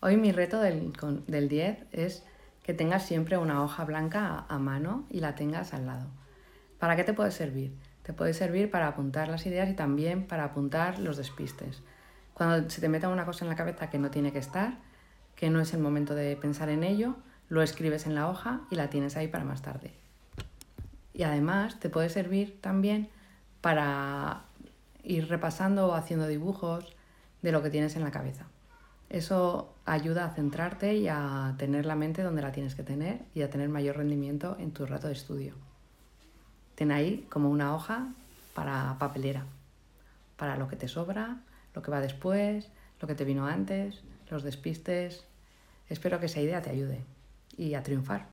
Hoy mi reto del, del 10 es que tengas siempre una hoja blanca a, mano y la tengas al lado. ¿Para qué te puede servir? Te puede servir para apuntar las ideas y también para apuntar los despistes. Cuando se te meta una cosa en la cabeza que no tiene que estar, que no es el momento de pensar en ello, lo escribes en la hoja y la tienes ahí para más tarde. Y además te puede servir también para ir repasando o haciendo dibujos de lo que tienes en la cabeza. Eso ayuda a centrarte y a tener la mente donde la tienes que tener y a tener mayor rendimiento en tu rato de estudio. Ten ahí como una hoja para papelera, para lo que te sobra, lo que va después, lo que te vino antes, los despistes. Espero que esa idea te ayude y a triunfar.